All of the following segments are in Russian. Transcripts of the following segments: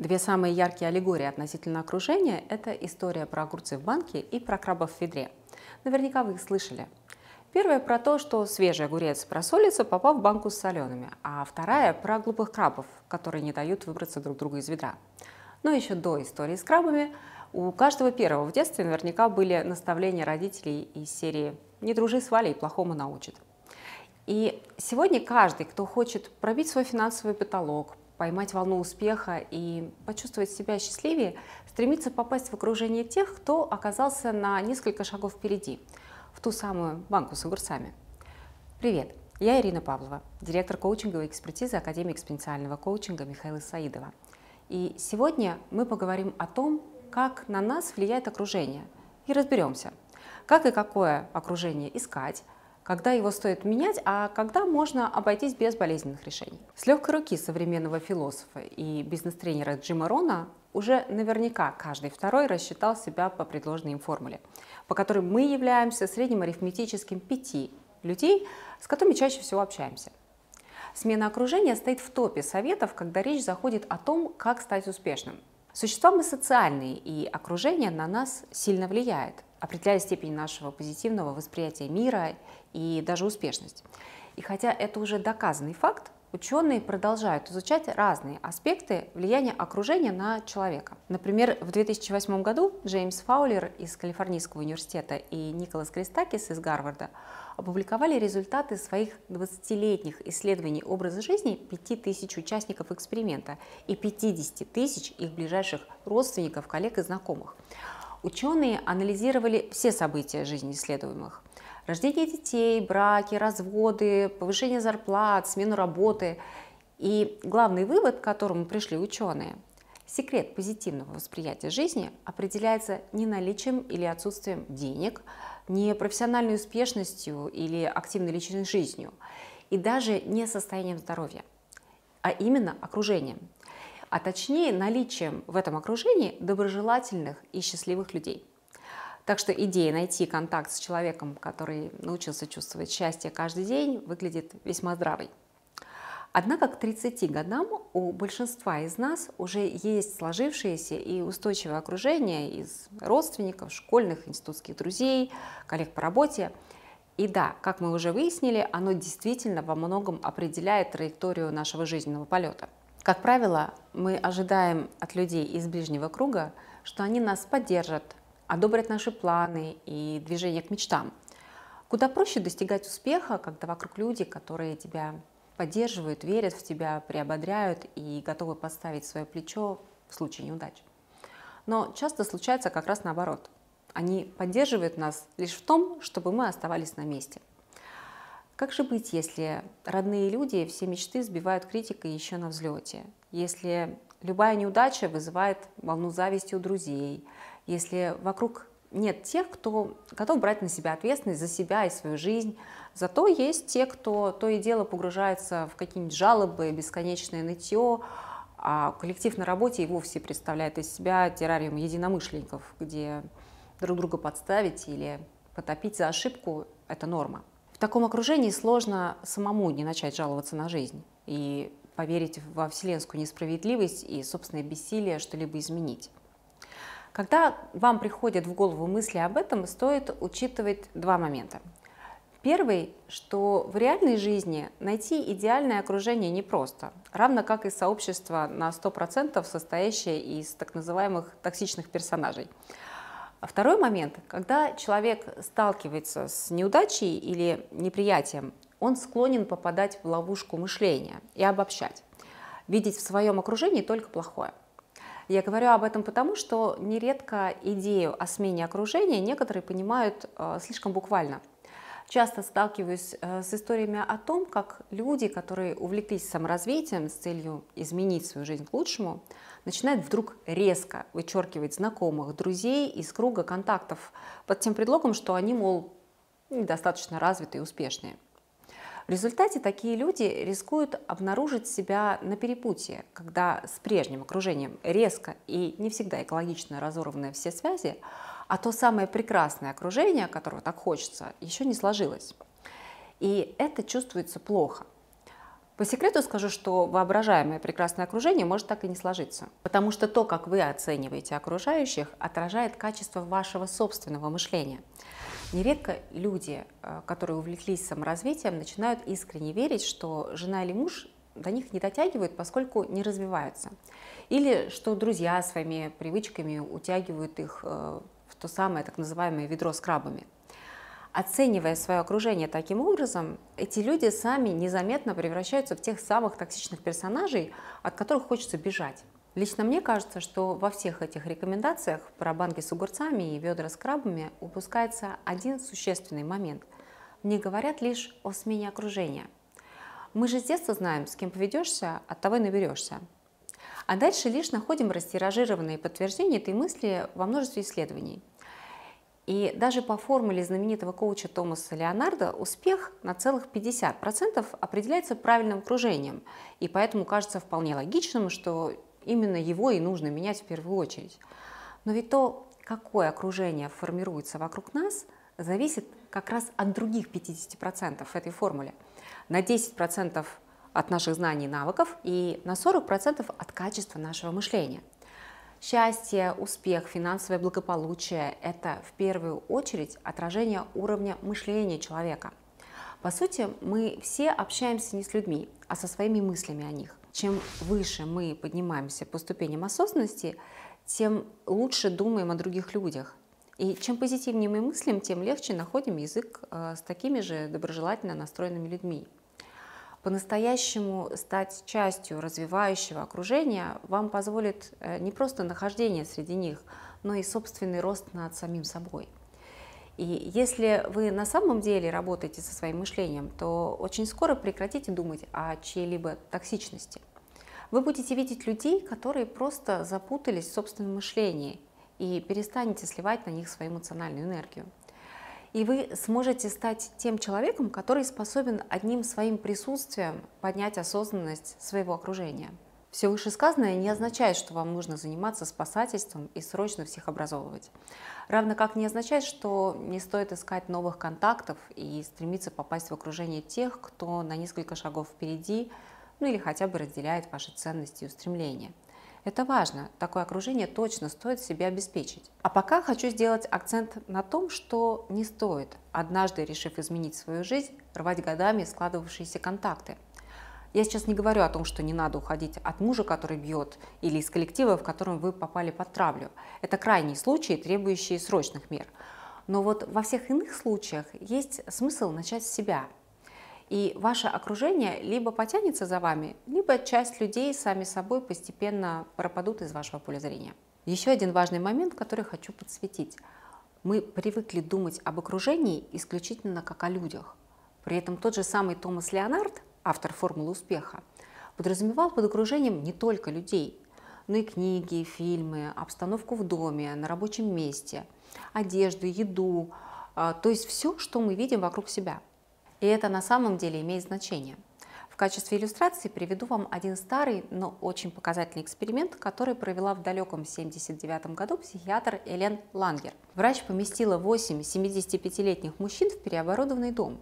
Две самые яркие аллегории относительно окружения – это история про огурцы в банке и про крабов в ведре. Наверняка вы их слышали. Первая про то, что свежий огурец просолится, попав в банку с солеными, а вторая про глупых крабов, которые не дают выбраться друг другу из ведра. Но еще до истории с крабами у каждого первого в детстве наверняка были наставления родителей из серии «Не дружи с Валей, плохому научит». И сегодня каждый, кто хочет пробить свой финансовый потолок, поймать волну успеха и почувствовать себя счастливее, стремится попасть в окружение тех, кто оказался на несколько шагов впереди, в ту самую банку с огурцами. Привет, я Ирина Павлова, директор коучинговой экспертизы Академии экспоненциального коучинга Михаила Саидова. И сегодня мы поговорим о том, как на нас влияет окружение, и разберемся, как и какое окружение искать, когда его стоит менять, а когда можно обойтись без болезненных решений. С легкой руки современного философа и бизнес-тренера Джима Рона уже наверняка каждый второй рассчитал себя по предложенной им формуле, по которой мы являемся средним арифметическим пяти людей, с которыми чаще всего общаемся. Смена окружения стоит в топе советов, когда речь заходит о том, как стать успешным. Существа мы социальные, и окружение на нас сильно влияет, определяя степень нашего позитивного восприятия мира и даже успешность. И хотя это уже доказанный факт, ученые продолжают изучать разные аспекты влияния окружения на человека. Например, в 2008 году Джеймс Фаулер из Калифорнийского университета и Николас Кристакис из Гарварда опубликовали результаты своих 20-летних исследований образа жизни 5000 участников эксперимента и 50 тысяч их ближайших родственников, коллег и знакомых. Ученые анализировали все события жизни исследуемых – рождение детей, браки, разводы, повышение зарплат, смену работы. И главный вывод, к которому пришли ученые, секрет позитивного восприятия жизни определяется не наличием или отсутствием денег, не профессиональной успешностью или активной личной жизнью, и даже не состоянием здоровья, а именно окружением, а точнее наличием в этом окружении доброжелательных и счастливых людей. Так что идея найти контакт с человеком, который научился чувствовать счастье каждый день, выглядит весьма здравой. Однако к 30 годам у большинства из нас уже есть сложившееся и устойчивое окружение из родственников, школьных, институтских друзей, коллег по работе. И да, как мы уже выяснили, оно действительно во многом определяет траекторию нашего жизненного полета. Как правило, мы ожидаем от людей из ближнего круга, что они нас поддержат, одобрят наши планы и движение к мечтам. Куда проще достигать успеха, когда вокруг люди, которые тебя поддерживают, верят в тебя, приободряют и готовы подставить свое плечо в случае неудач. Но часто случается как раз наоборот. Они поддерживают нас лишь в том, чтобы мы оставались на месте. Как же быть, если родные люди все мечты сбивают критикой еще на взлете? Если любая неудача вызывает волну зависти у друзей, если вокруг нет тех, кто готов брать на себя ответственность за себя и свою жизнь. Зато есть те, кто то и дело погружается в какие-нибудь жалобы, бесконечное нытье, а коллектив на работе и вовсе представляет из себя террариум единомышленников, где друг друга подставить или потопить за ошибку – это норма. Таком окружении сложно самому не начать жаловаться на жизнь и поверить во вселенскую несправедливость и собственное бессилие что-либо изменить. Когда вам приходят в голову мысли об этом, стоит учитывать два момента. Первый, что в реальной жизни найти идеальное окружение непросто, равно как и сообщество на 100% состоящее из так называемых токсичных персонажей. А второй момент, когда человек сталкивается с неудачей или неприятием, он склонен попадать в ловушку мышления и обобщать, видеть в своем окружении только плохое. Я говорю об этом потому, что нередко идею о смене окружения некоторые понимают э, слишком буквально. Часто сталкиваюсь э, с историями о том, как люди, которые увлеклись саморазвитием с целью изменить свою жизнь к лучшему, начинают вдруг резко вычеркивать знакомых, друзей из круга контактов под тем предлогом, что они, мол, недостаточно развитые и успешные. В результате такие люди рискуют обнаружить себя на перепутье, когда с прежним окружением резко и не всегда экологично разорваны все связи, а то самое прекрасное окружение, которого так хочется, еще не сложилось. И это чувствуется плохо. По секрету скажу, что воображаемое прекрасное окружение может так и не сложиться. Потому что то, как вы оцениваете окружающих, отражает качество вашего собственного мышления. Нередко люди, э, которые увлеклись саморазвитием, начинают искренне верить, что жена или муж до них не дотягивают, поскольку не развиваются. Или что друзья своими привычками утягивают их э, то самое так называемое ведро с крабами – Оценивая свое окружение таким образом, эти люди сами незаметно превращаются в тех самых токсичных персонажей, от которых хочется бежать. Лично мне кажется, что во всех этих рекомендациях про банки с огурцами и ведра с крабами упускается один существенный момент. Мне говорят лишь о смене окружения. Мы же с детства знаем, с кем поведешься, от того и наберешься. А дальше лишь находим растиражированные подтверждения этой мысли во множестве исследований. И даже по формуле знаменитого коуча Томаса Леонардо успех на целых 50% определяется правильным окружением. И поэтому кажется вполне логичным, что именно его и нужно менять в первую очередь. Но ведь то, какое окружение формируется вокруг нас, зависит как раз от других 50% этой формуле. На 10% от наших знаний и навыков и на 40% от качества нашего мышления – Счастье, успех, финансовое благополучие – это в первую очередь отражение уровня мышления человека. По сути, мы все общаемся не с людьми, а со своими мыслями о них. Чем выше мы поднимаемся по ступеням осознанности, тем лучше думаем о других людях. И чем позитивнее мы мыслим, тем легче находим язык э, с такими же доброжелательно настроенными людьми. По-настоящему стать частью развивающего окружения вам позволит э, не просто нахождение среди них, но и собственный рост над самим собой. И если вы на самом деле работаете со своим мышлением, то очень скоро прекратите думать о чьей-либо токсичности. Вы будете видеть людей, которые просто запутались в собственном мышлении и перестанете сливать на них свою эмоциональную энергию и вы сможете стать тем человеком, который способен одним своим присутствием поднять осознанность своего окружения. Все вышесказанное не означает, что вам нужно заниматься спасательством и срочно всех образовывать. Равно как не означает, что не стоит искать новых контактов и стремиться попасть в окружение тех, кто на несколько шагов впереди, ну или хотя бы разделяет ваши ценности и устремления – это важно, такое окружение точно стоит себе обеспечить. А пока хочу сделать акцент на том, что не стоит, однажды решив изменить свою жизнь, рвать годами складывавшиеся контакты. Я сейчас не говорю о том, что не надо уходить от мужа, который бьет, или из коллектива, в котором вы попали под травлю. Это крайние случаи, требующие срочных мер. Но вот во всех иных случаях есть смысл начать с себя – и ваше окружение либо потянется за вами, либо часть людей сами собой постепенно пропадут из вашего поля зрения. Еще один важный момент, который хочу подсветить. Мы привыкли думать об окружении исключительно как о людях. При этом тот же самый Томас Леонард, автор формулы успеха, подразумевал под окружением не только людей, но и книги, фильмы, обстановку в доме, на рабочем месте, одежду, еду, а, то есть все, что мы видим вокруг себя – и это на самом деле имеет значение. В качестве иллюстрации приведу вам один старый, но очень показательный эксперимент, который провела в далеком 1979 году психиатр Элен Лангер. Врач поместила 8 75-летних мужчин в переоборудованный дом,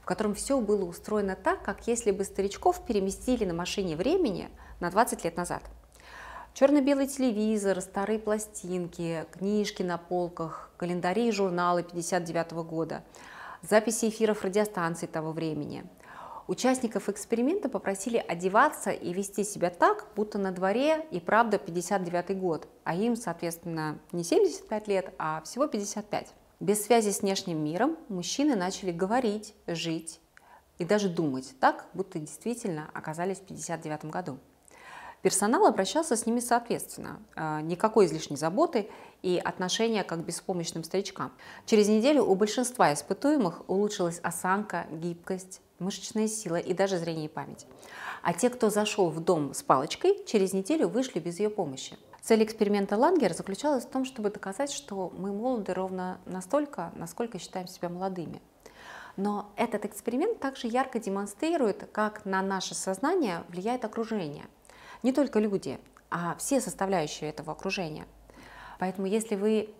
в котором все было устроено так, как если бы старичков переместили на машине времени на 20 лет назад. Черно-белый телевизор, старые пластинки, книжки на полках, календари и журналы 59 года – записи эфиров радиостанций того времени. Участников эксперимента попросили одеваться и вести себя так, будто на дворе и правда 59 год, а им, соответственно, не 75 лет, а всего 55. Без связи с внешним миром мужчины начали говорить, жить и даже думать так, будто действительно оказались в 59 году. Персонал обращался с ними соответственно, э, никакой излишней заботы и отношения как к беспомощным старичкам. Через неделю у большинства испытуемых улучшилась осанка, гибкость, мышечная сила и даже зрение и память. А те, кто зашел в дом с палочкой, через неделю вышли без ее помощи. Цель эксперимента Лангер заключалась в том, чтобы доказать, что мы молоды ровно настолько, насколько считаем себя молодыми. Но этот эксперимент также ярко демонстрирует, как на наше сознание влияет окружение – не только люди, а все составляющие этого окружения. Поэтому если вы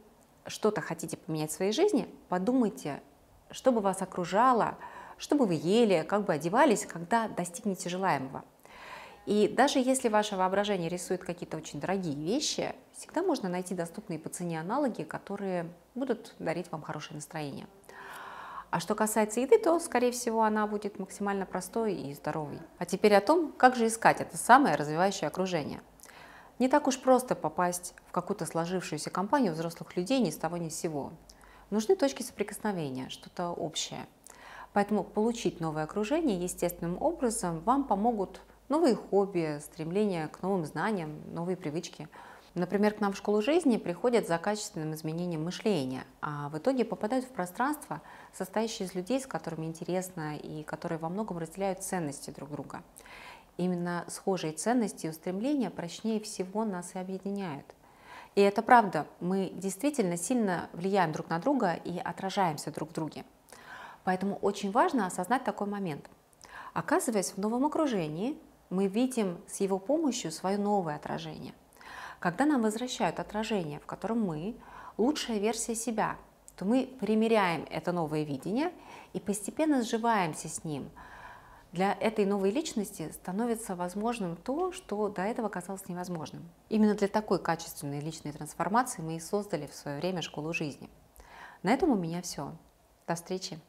что-то хотите поменять в своей жизни, подумайте, что бы вас окружало, что бы вы ели, как бы одевались, когда достигнете желаемого. И даже если ваше воображение рисует какие-то очень дорогие вещи, всегда можно найти доступные по цене аналоги, которые будут дарить вам хорошее настроение. А что касается еды, то, скорее всего, она будет максимально простой и здоровой. А теперь о том, как же искать это самое развивающее окружение. Не так уж просто попасть в какую-то сложившуюся компанию взрослых людей ни с того ни с сего. Нужны точки соприкосновения, что-то общее. Поэтому получить новое окружение естественным образом вам помогут новые хобби, стремление к новым знаниям, новые привычки – Например, к нам в школу жизни приходят за качественным изменением мышления, а в итоге попадают в пространство, состоящее из людей, с которыми интересно и которые во многом разделяют ценности друг друга. Именно схожие ценности и устремления прочнее всего нас и объединяют. И это правда, мы действительно сильно влияем друг на друга и отражаемся друг в друге. Поэтому очень важно осознать такой момент. Оказываясь в новом окружении, мы видим с его помощью свое новое отражение – когда нам возвращают отражение, в котором мы лучшая версия себя, то мы примеряем это новое видение и постепенно сживаемся с ним. Для этой новой личности становится возможным то, что до этого казалось невозможным. Именно для такой качественной личной трансформации мы и создали в свое время школу жизни. На этом у меня все. До встречи!